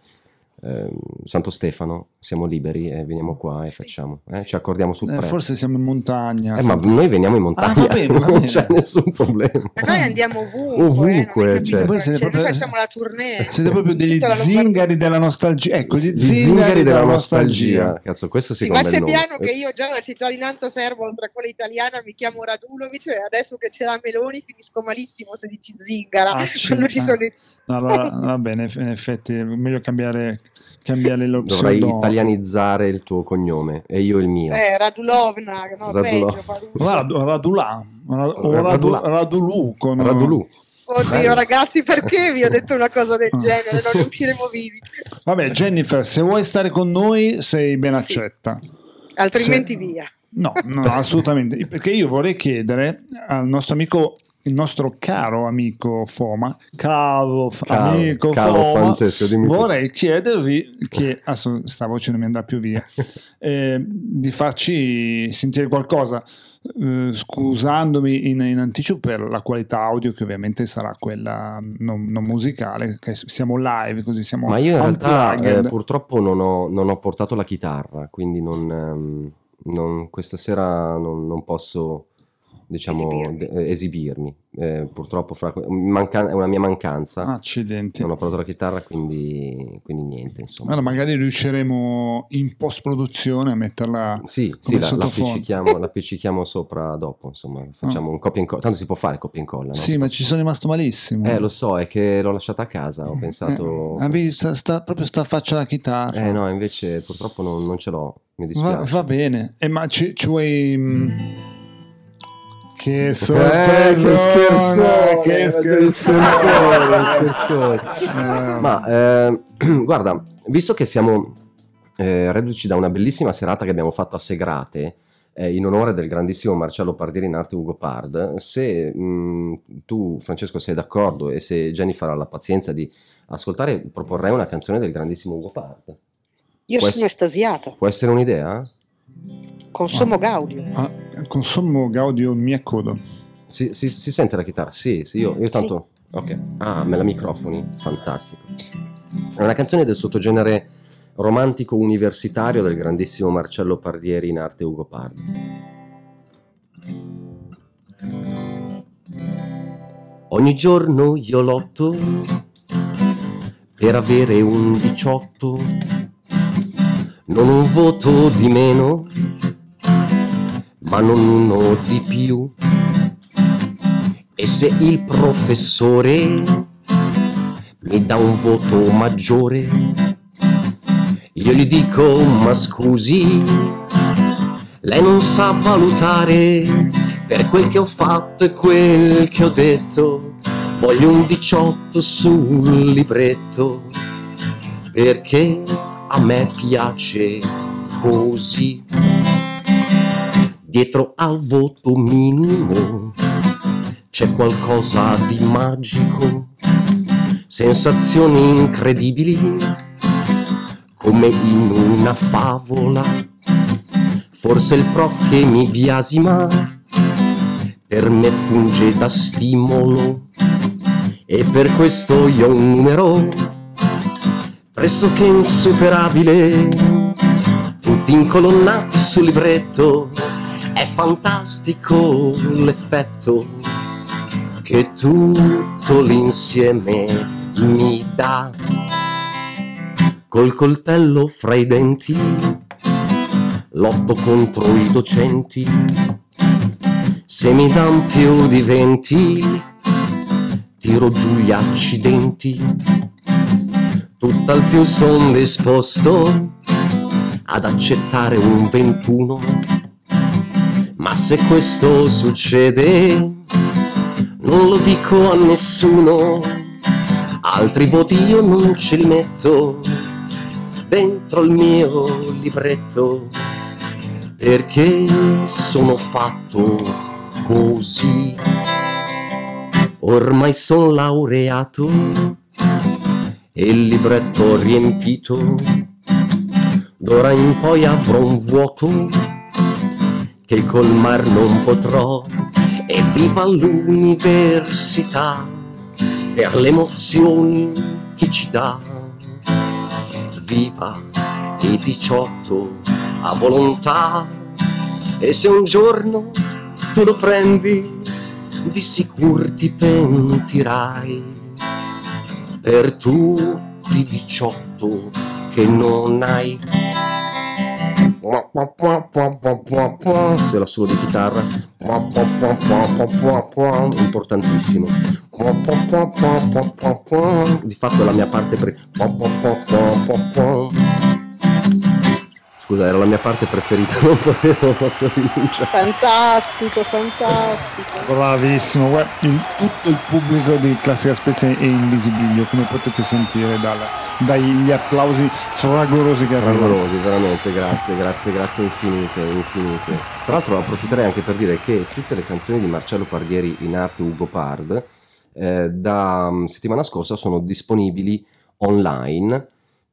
eh, Santo Stefano, siamo liberi e veniamo qua e sì, facciamo, eh? ci accordiamo sul eh, Forse siamo in montagna. Eh, ma noi veniamo in montagna, ah, va bene, *laughs* va bene. non c'è nessun problema. Ma noi andiamo ovunque, ovunque eh, cioè. Voi siete proprio, noi facciamo la tournée. Siete proprio degli zingari della nostalgia. Ecco, gli zingari, zingari della, della nostalgia. nostalgia. Cazzo, questo si ma c'è piano che io già la cittadinanza serbo oltre a quella italiana mi chiamo Radulovic e adesso che c'è la Meloni finisco malissimo se dici zingara. Ah, *laughs* ci sono... no, allora, va bene, in effetti è meglio cambiare cambiare lo Dovrei italianizzare il tuo cognome e io il mio. Eh, Radulovna, no, Radulov. Rad, Radulà, Rad, o Radulà. Radulù. Con... Radulù. Oddio, ragazzi, perché vi ho detto una cosa del *laughs* genere? Non usciremo vivi. Vabbè, Jennifer, se vuoi stare con noi, sei ben accetta. Altrimenti se... via. No, no, assolutamente. Perché io vorrei chiedere al nostro amico il nostro caro amico Foma, caro, caro amico caro Foma, Francesco, vorrei chiedervi che adesso sta voce non mi andrà più via, *laughs* eh, di farci sentire qualcosa. Eh, scusandomi in, in, anticipo per la qualità audio che ovviamente sarà quella non, non musicale che siamo live così siamo ma io in realtà eh, purtroppo non ho, non ho, portato la chitarra quindi non, ehm, non, questa sera non, posso diciamo, esibirmi. De- esibirmi. Eh, purtroppo fra- manca- è una mia mancanza. Accidenti. Non ho portato la chitarra, quindi, quindi niente. Insomma. Allora, magari riusciremo in post produzione a metterla. Sì, sì la, la, appiccichiamo, la appiccichiamo sopra dopo. Insomma, facciamo ah. un copia e incolla. Tanto si può fare copia e incolla. No? Sì, ma ci sono rimasto malissimo. Eh, lo so, è che l'ho lasciata a casa. Ho pensato. Eh, sta, sta, proprio sta faccia la chitarra. Eh, no, invece purtroppo non, non ce l'ho. Mi dispiace. Va, va bene. Eh, ma ci, ci vuoi. Mm che sorpresa! Eh, che scherzone! Che scherzone! *laughs* Ma eh, *clears throat* guarda, visto che siamo eh, reduci da una bellissima serata che abbiamo fatto a Segrate, eh, in onore del grandissimo Marcello Pardieri in arte Ugo Pard, se mh, mm, tu Francesco sei d'accordo e se Jennifer ha la pazienza di ascoltare, proporrei una canzone del grandissimo Ugo Pard. Io può sono es- estasiata. Può essere un'idea? Consumo ah, Gaudio. Ah, consumo Gaudio mi accodo. Si, si, si, sente la chitarra? Sì, sì, io, io tanto... Sì. Ok. Ah, me la microfoni, fantastico. È una canzone del sottogenere romantico universitario del grandissimo Marcello Pardieri in arte Ugo Pardi. Ogni giorno io lotto per avere un 18, non un voto di meno, ma non uno di più. E se il professore mi dà un voto maggiore, io gli dico ma scusi, lei non sa valutare per quel che ho fatto e quel che ho detto. Voglio un 18 sul libretto perché a me piace così. Dietro al voto minimo c'è qualcosa di magico, sensazioni incredibili come in una favola. Forse il prof che mi biasima per me funge da stimolo e per questo io ho un numero pressoché insuperabile, tutti incolonnati sul libretto, è fantastico l'effetto che tutto l'insieme mi dà. Col coltello fra i denti, lotto contro i docenti, se mi dan più di venti, tiro giù gli accidenti, tutt'al più son disposto ad accettare un 21, ma se questo succede non lo dico a nessuno, altri voti io non ce li metto dentro il mio libretto, perché sono fatto così. Ormai son laureato e il libretto riempito, d'ora in poi avrò un vuoto che colmar non potrò. E viva l'università per le emozioni che ci dà. Viva i 18 a volontà. E se un giorno tu lo prendi di sicuro ti pentirai per tutti i 18 che non hai. Se la solo di chitarra, importantissimo. Di fatto è la mia parte pre. Scusa, era la mia parte preferita, *laughs* non potevo proprio rinunciare. Fantastico, fantastico. Bravissimo, guarda, il- tutto il pubblico di Classica Spezia è in visibilio, come potete sentire dal- dagli applausi fragorosi che arrivano. Fragorosi, veramente, grazie, grazie, grazie infinite, infinite. Tra l'altro approfitterei anche per dire che tutte le canzoni di Marcello Pardieri in arte Ugo Pard eh, da mm, settimana scorsa sono disponibili online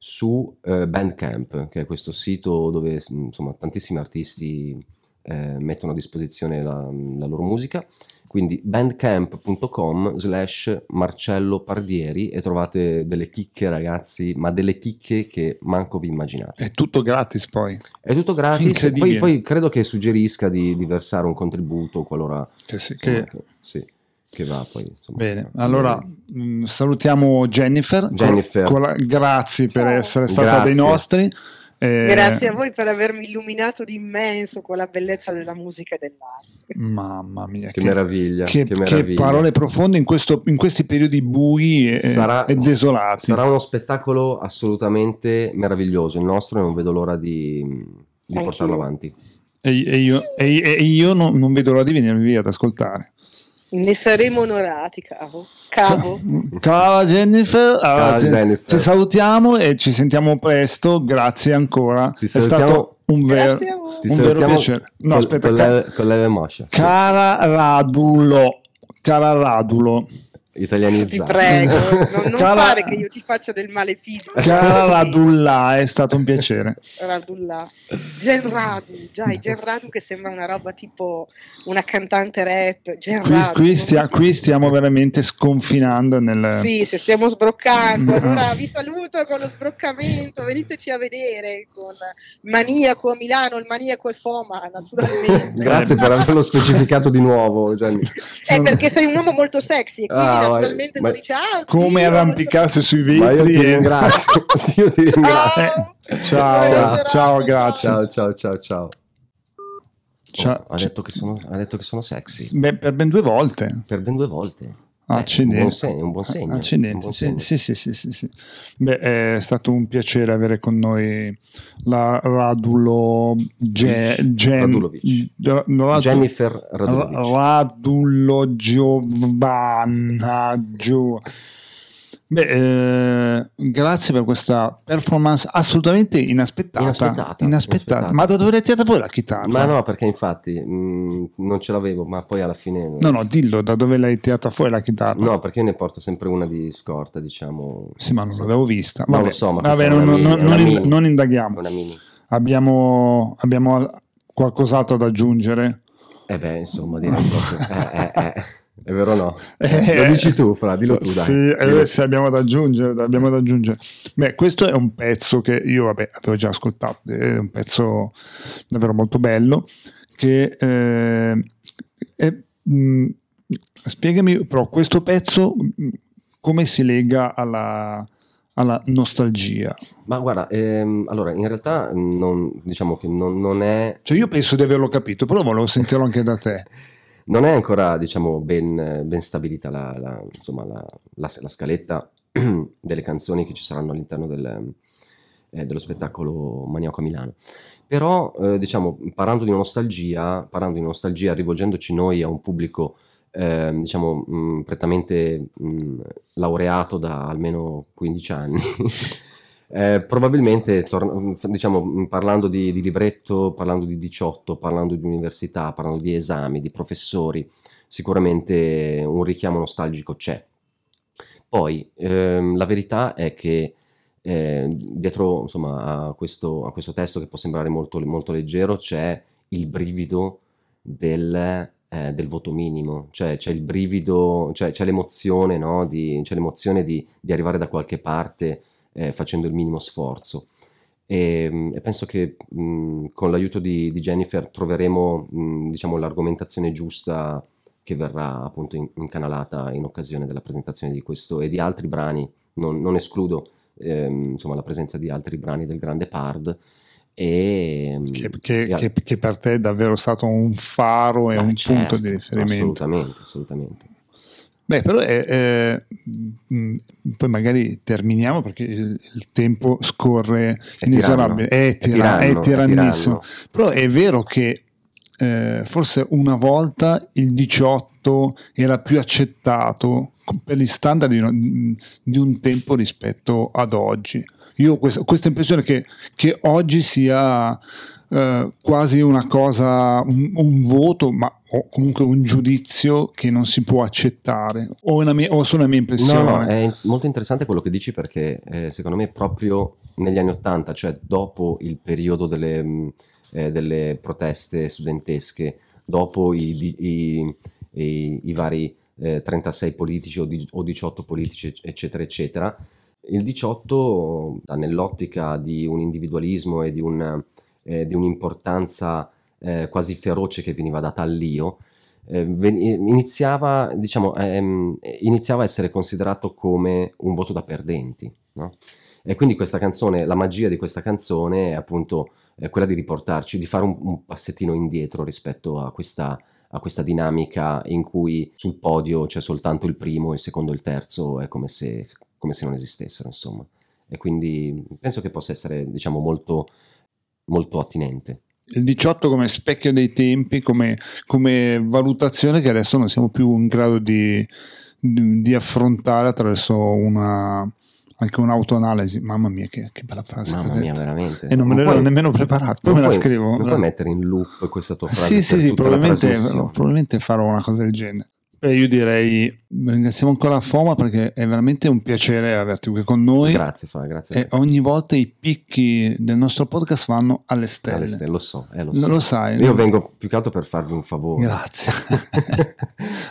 su eh, Bandcamp, che è questo sito dove mm, insomma tantissimi artisti eh, mettono a disposizione la, la loro musica. Quindi bandcamp.com slash Marcello Pardieri e trovate delle chicche ragazzi, ma delle chicche che manco vi immaginate. È tutto gratis poi. È tutto gratis, Incredibile. poi, poi credo che suggerisca di, di versare un contributo qualora... Che sì, insomma, che- sì, che va poi. insomma. Bene, allora mh, salutiamo Jennifer. Jennifer. Con la- grazie per Ciao. essere stata Grazie. dei nostri. Eh, Grazie a voi per avermi illuminato d'immenso con la bellezza della musica e dell'arte. Mamma mia, Che meraviglia, che, che che meraviglia. parole profonde in, questo- in questi periodi bui e, Sarà- e desolati. Sarà uno spettacolo assolutamente meraviglioso il nostro e non vedo l'ora di, di portarlo avanti. E, e io, e- e io non, non vedo l'ora di venirvi ad ascoltare. Ne saremo onorati, cavo. Cavo. Ciao Jennifer, allora, Jennifer. ti salutiamo e ci sentiamo presto. Grazie ancora. Ti È salutiamo- stato un, ver- Grazie a voi. Ti un vero piacere. No, col- aspetta, con ca- le, con le mosce. cara Radulo, cara Radulo. Italianizzato. Ti prego, *laughs* non, non Cala- fare che io ti faccia del male fisico. Cara Radulla, è stato un piacere. Radulla. Gen Radu, già, i Gen Radu che sembra una roba tipo una cantante rap. Gen Qui, qui stia- qui stiamo veramente sconfinando nel... Sì, se stiamo sbroccando, No. allora vi saluto con lo sbroccamento, veniteci a vedere con Maniaco a Milano, il Maniaco e Foma, naturalmente. Grazie per averlo specificato di nuovo, Gianni. È perché sei un uomo molto sexy e quindi Ah, naturalmente ma- non dice ah, Come arrampicarsi sui io vetri. ti ringrazio. Io ti *laughs* *laughs* ringrazio. Ciao. Ciao, ciao, grazie. Ciao, ciao, ciao, ciao. Ciao. Oh, ha, detto che sono, ha detto che sono sexy Beh, per ben due volte. per ben due volte. Ah, Eh, Accidenti. un buon segno, un buon segno, Accidenti, un buon sì, segno. sì, sì, sì, sì, sì. Beh, è stato un piacere avere con noi la Radulo Ge- Gen- Radulovic. Ra- Radu- Jennifer Radulovic. Ra- Radulo Giovanna Gio- Beh, eh, grazie per questa performance assolutamente inaspettata. Inaspettata, Inaspettata. inaspettata. Ma da dove l'hai tirata voi la chitarra? Ma no, perché infatti mh, non ce l'avevo, ma poi alla fine... No, no, dillo, da dove l'hai tirata fuori la chitarra? No, perché io ne porto sempre una di scorta, diciamo. Sì, ma non l'avevo vista. Non Vabbè, lo so, ma vabbè, non, mini- non- non in- non indaghiamo. Abbiamo, abbiamo qualcos'altro da aggiungere? Eh beh, insomma, direi proprio... *laughs* Eh, eh, eh. È vero o no? Eh, Lo dici tu, Fra, dillo tu, dai. Sì, eh, Dillo tu. sì, abbiamo da aggiungere, abbiamo da aggiungere. Beh, questo è un pezzo che io vabbè, avevo già ascoltato, è un pezzo davvero molto bello che eh, è, mh, spiegami però questo pezzo mh, come si lega alla, alla nostalgia. Ma guarda, ehm, allora, in realtà non, diciamo che non, non è... Cioè io penso di averlo capito, però volevo sentirlo anche da te. *laughs* Non è ancora, diciamo, ben, ben stabilita la, la- insomma, la, la- scaletta *clears throat* delle canzoni che ci saranno all'interno del, eh, dello spettacolo Maniaco a Milano. Però, eh, diciamo, parlando di nostalgia, parlando di nostalgia, rivolgendoci noi a un pubblico, eh, diciamo, mh, prettamente mh, laureato da almeno 15 anni, *laughs* eh, probabilmente, tor- diciamo, mh, parlando di, di libretto, parlando di 18, parlando di università, parlando di esami, di professori, sicuramente un richiamo nostalgico c'è. Poi, ehm, la verità è che eh, dietro insomma, a, questo, a questo testo che può sembrare molto, molto leggero c'è il brivido del, eh, del voto minimo, cioè c'è il brivido, cioè c'è l'emozione, no? di, c'è l'emozione di, di arrivare da qualche parte eh, facendo il minimo sforzo. E, e penso che mh, con l'aiuto di, di Jennifer troveremo mh, diciamo, l'argomentazione giusta che verrà appunto in- incanalata in occasione della presentazione di questo e di altri brani. Non, non escludo ehm, insomma, la presenza di altri brani del grande Pard. E, Che, che- e- che- che per te è davvero stato un faro e un certo, punto di riferimento. Assolutamente, assolutamente. Beh, però è, è- mh, poi magari terminiamo perché il, il tempo scorre È inesorabile, tiranno, è, tira- tiranno, è tirannissimo. tiranno. Però è vero che eh, forse una volta il 18 era più accettato per gli standard di, un- di un tempo rispetto ad oggi. Io ho questa, questa impressione che, che oggi sia eh, quasi una cosa, un, un voto, ma o comunque un giudizio che non si può accettare. O, una mia, o solo la mia No, impressione. no, è molto interessante quello che dici perché eh, secondo me proprio negli anni Ottanta, cioè dopo il periodo delle, mh, eh, delle proteste studentesche, dopo i, i- i- i vari eh, 36 politici o, di- o 18 politici, eccetera, eccetera, il 18 sta nell'ottica di un individualismo e di, un, eh, di un'importanza eh, quasi feroce che veniva data all'io, eh, ven- iniziava, diciamo, ehm, iniziava a essere considerato come un voto da perdenti. no? E quindi questa canzone, la magia di questa canzone è appunto eh, quella di riportarci, di fare un, un passettino indietro rispetto a questa, a questa dinamica in cui sul podio c'è soltanto il primo, il secondo e il terzo, è come se, come se non esistessero, insomma. E quindi penso che possa essere, diciamo, molto, molto attinente. Il 18 come specchio dei tempi, come, come valutazione che adesso non siamo più in grado di, di- di affrontare attraverso una, anche un'autoanalisi. Mamma mia, che, che bella frase. Mamma mia, veramente. E non me l'ero nemmeno preparato, poi me la scrivo. Non puoi mettere in loop questa tua frase Sì, sì, sì, probabilmente, probabilmente farò una cosa del genere. Beh, io direi ringraziamo ancora Foma perché è veramente un piacere averti qui con noi. Grazie, Fra, grazie. E ogni volta i picchi del nostro podcast vanno alle stelle. Alle stelle, lo so, eh, lo, so. lo sai. Io no? vengo più che altro per farvi un favore. Grazie. *laughs*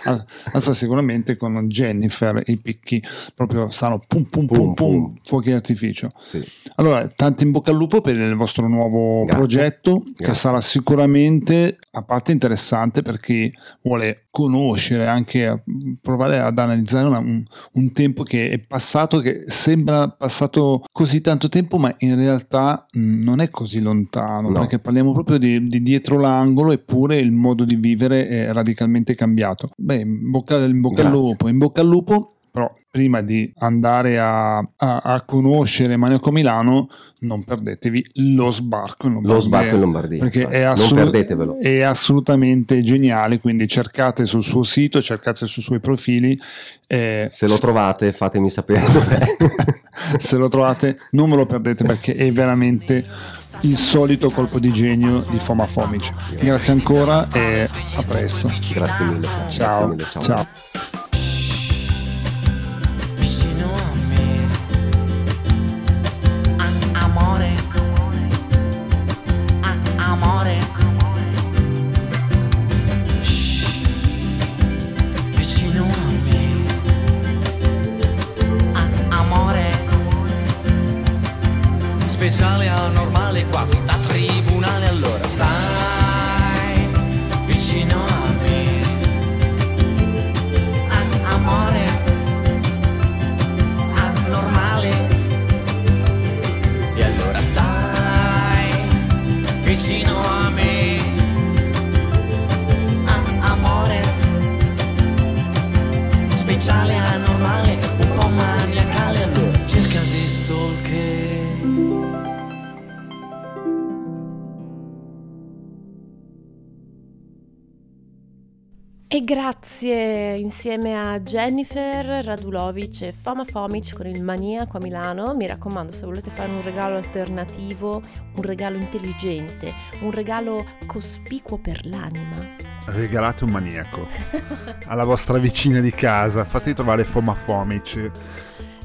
Allora, sicuramente con Jennifer i picchi proprio saranno pum pum pum pum, Pum, fuochi d'artificio. Sì. Allora, tanto in bocca al lupo per il vostro nuovo Grazie. progetto che Grazie. sarà sicuramente a parte interessante per chi vuole conoscere, anche a- provare ad analizzare una- un, un tempo che è passato, che sembra passato così tanto tempo, ma in realtà mh, non è così lontano, No. perché parliamo proprio di, di dietro l'angolo, eppure il modo di vivere è radicalmente cambiato. Beh, in bocca, in bocca al lupo, in bocca al lupo. Però prima di andare a, a- a conoscere Maniaco Milano, non perdetevi lo sbarco in Lombardia. Lo sbarco in Lombardia. Perché è, non assolut- perdetevelo. è assolutamente geniale, quindi cercate sul suo sito, cercate sui suoi profili. eh, Se lo trovate, fatemi sapere dov'è. *laughs* se lo trovate, non ve lo perdete perché è veramente il solito colpo di genio di Foma Fomic. Grazie ancora e a presto. Grazie mille. Fra, grazie Ciao. mille, ciao. vicino grazie insieme a Jennifer Radulovic e Foma Fomic con il Maniaco a Milano. Mi raccomando, se volete fare un regalo alternativo, un regalo intelligente, un regalo cospicuo per l'anima, Regalate un maniaco alla vostra vicina di casa, fate trovare Foma Fomic.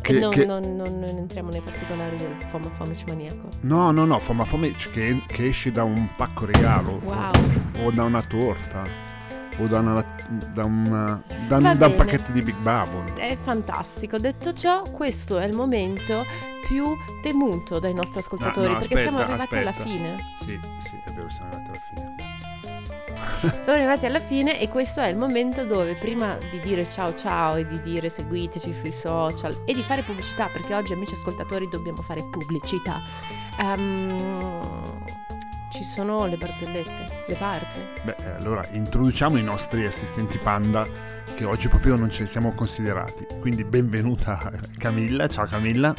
Che, non, che- non- non- non entriamo nei particolari del Foma Fomic Maniaco. No, no, no, Foma Fomic che, che esce da un pacco regalo Wow. o da una torta o da, una, da, una- da un- da un pacchetto di Big Bubble. È fantastico. Detto ciò, questo è il momento più temuto dai nostri ascoltatori No, no, perché siamo aspetta, arrivati alla aspetta. fine. Sì, sì, è vero, siamo arrivati alla fine. *laughs* Siamo arrivati alla fine e questo è il momento dove prima di dire ciao ciao e di dire seguiteci sui social e di fare pubblicità, perché oggi amici ascoltatori dobbiamo fare pubblicità, ehm, ci sono le barzellette, le barze. Beh, eh, allora introduciamo i nostri assistenti panda che oggi proprio non ce li siamo considerati. Quindi benvenuta Camilla, ciao Camilla.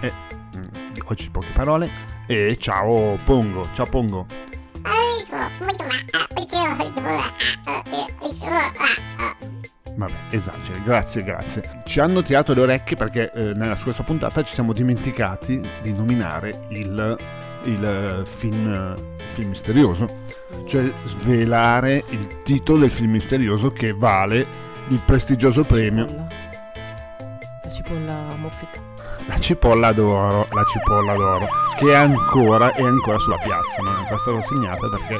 E, mm, oggi poche parole. E ciao Pongo, ciao Pongo. Vabbè, esageri, grazie, grazie. Ci hanno tirato le orecchie perché eh, nella scorsa puntata ci siamo dimenticati di nominare il, il, eh, film, eh, film misterioso, cioè svelare il titolo del film misterioso che vale il prestigioso premio Cipolla. La cipolla muffita. La cipolla d'oro, la cipolla d'oro, che è ancora, è ancora sulla piazza, non è ancora stata assegnata perché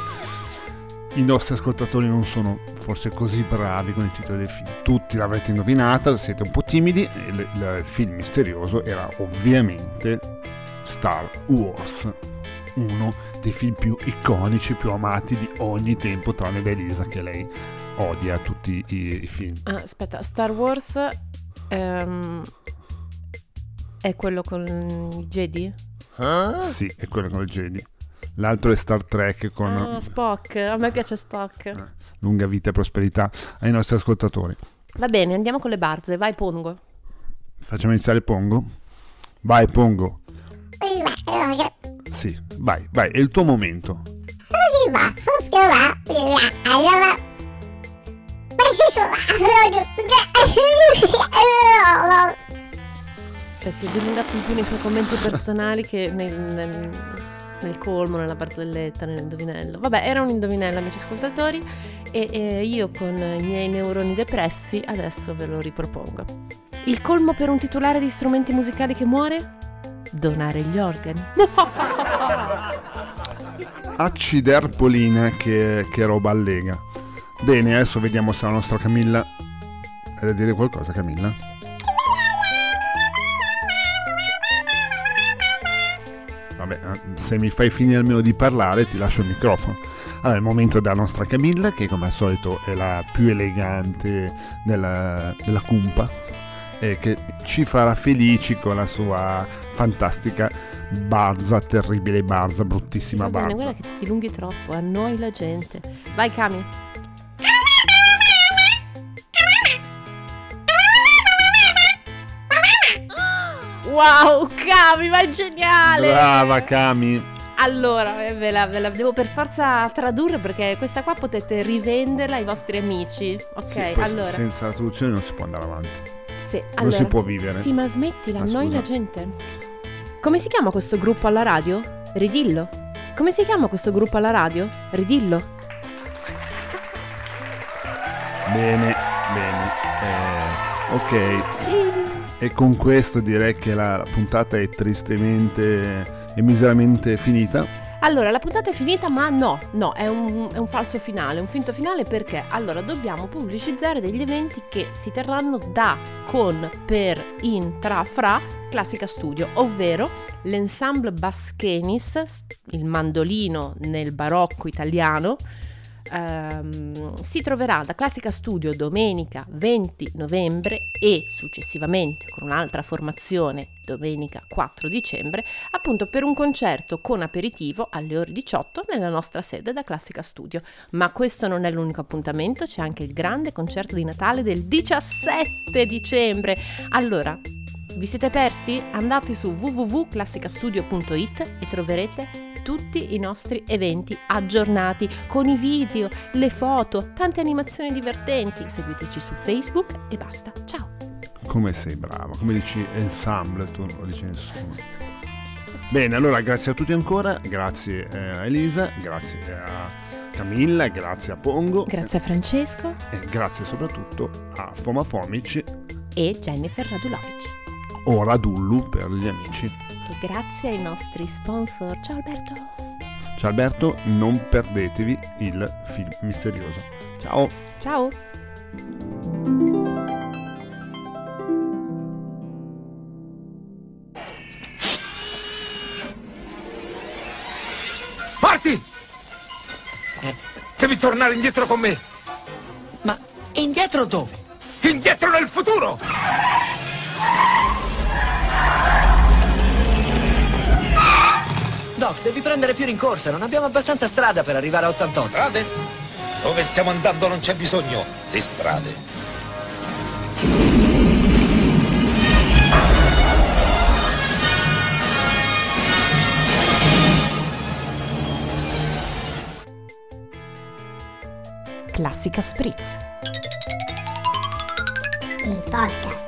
i nostri ascoltatori non sono forse così bravi con i titoli dei film. Tutti l'avrete indovinata, siete un po' timidi, il, il film misterioso era ovviamente Star Wars, uno dei film più iconici, più amati di ogni tempo, tranne da Elisa che lei odia tutti i, i film. Ah, aspetta, Star Wars ehm, è quello con i Jedi? Sì, è quello con il Jedi. L'altro è Star Trek con Ah, Spock, a me piace Spock. lunga vita e prosperità ai nostri ascoltatori. Va bene, andiamo con le barze, vai Pongo. Facciamo iniziare Pongo. Vai Pongo. Sì, vai, vai, è il tuo momento. Cioè, si è dilungato più nei suoi commenti personali che nel- nel- nel colmo, nella barzelletta, nell'indovinello. Vabbè, era un indovinello, amici ascoltatori, e, e io con i miei neuroni depressi adesso ve lo ripropongo. Il colmo per un titolare di strumenti musicali che muore? Donare gli organi. *laughs* Acciderpolina che, che roba allega. Bene, adesso vediamo se la nostra Camilla... Hai da dire qualcosa Camilla? Vabbè, eh, se mi fai finire almeno di parlare ti lascio il microfono. Allora, è il momento della nostra Camilla, che come al solito è la più elegante della, della cumpa, e che ci farà felici con la sua fantastica Barza, terribile Barza, bruttissima Va bene, Barza. guarda che ti lunghi troppo, annoi la gente. Vai Cami. Wow, Cami, ma è geniale! Brava Cami. Allora, eh, ve la, ve la devo per forza tradurre perché questa qua potete rivenderla ai vostri amici. Ok, Sì, allora. Senza la traduzione non si può andare avanti. Non allora, si può vivere. Sì, ma smettila, Ah, scusa. la gente. Come si chiama questo gruppo alla radio? Ridillo. Come si chiama questo gruppo alla radio? Ridillo. Bene, bene. Eh, ok, Sì. e con questo direi che la puntata è tristemente e miseramente finita. Allora, la puntata è finita, ma no, no, è un, è un falso finale, un finto finale perché allora dobbiamo pubblicizzare degli eventi che si terranno da, con, per, in, tra, fra Classica Studio, ovvero l'ensemble Baschenis, il mandolino nel barocco italiano, ehm, si troverà da Classica Studio domenica 20 novembre e successivamente con un'altra formazione domenica 4 dicembre appunto per un concerto con aperitivo alle ore 18 nella nostra sede da Classica Studio. Ma questo non è l'unico appuntamento, c'è anche il grande concerto di Natale del 17 dicembre. Allora, vi siete persi? Andate su www.classicastudio.it e troverete tutti i nostri eventi aggiornati con i video, le foto, tante animazioni divertenti. Seguiteci su Facebook e basta. Ciao! Come sei brava, come dici ensemble, tu non lo dici nessuno. Bene, allora grazie a tutti ancora, grazie eh, a Elisa, grazie a Camilla, grazie a Pongo Grazie a Francesco e grazie soprattutto a Foma Fomic e Jennifer Radulovic. o Radullu per gli amici. E grazie ai nostri sponsor. Ciao Alberto! Ciao Alberto, non perdetevi il film misterioso. Ciao! Ciao! Parti! Devi tornare indietro con me. Ma indietro dove? Indietro nel futuro! Doc, devi prendere più rincorsa, non abbiamo abbastanza strada per arrivare a 88. Strade? Dove stiamo andando non c'è bisogno di strade. Classica Spritz. il podcast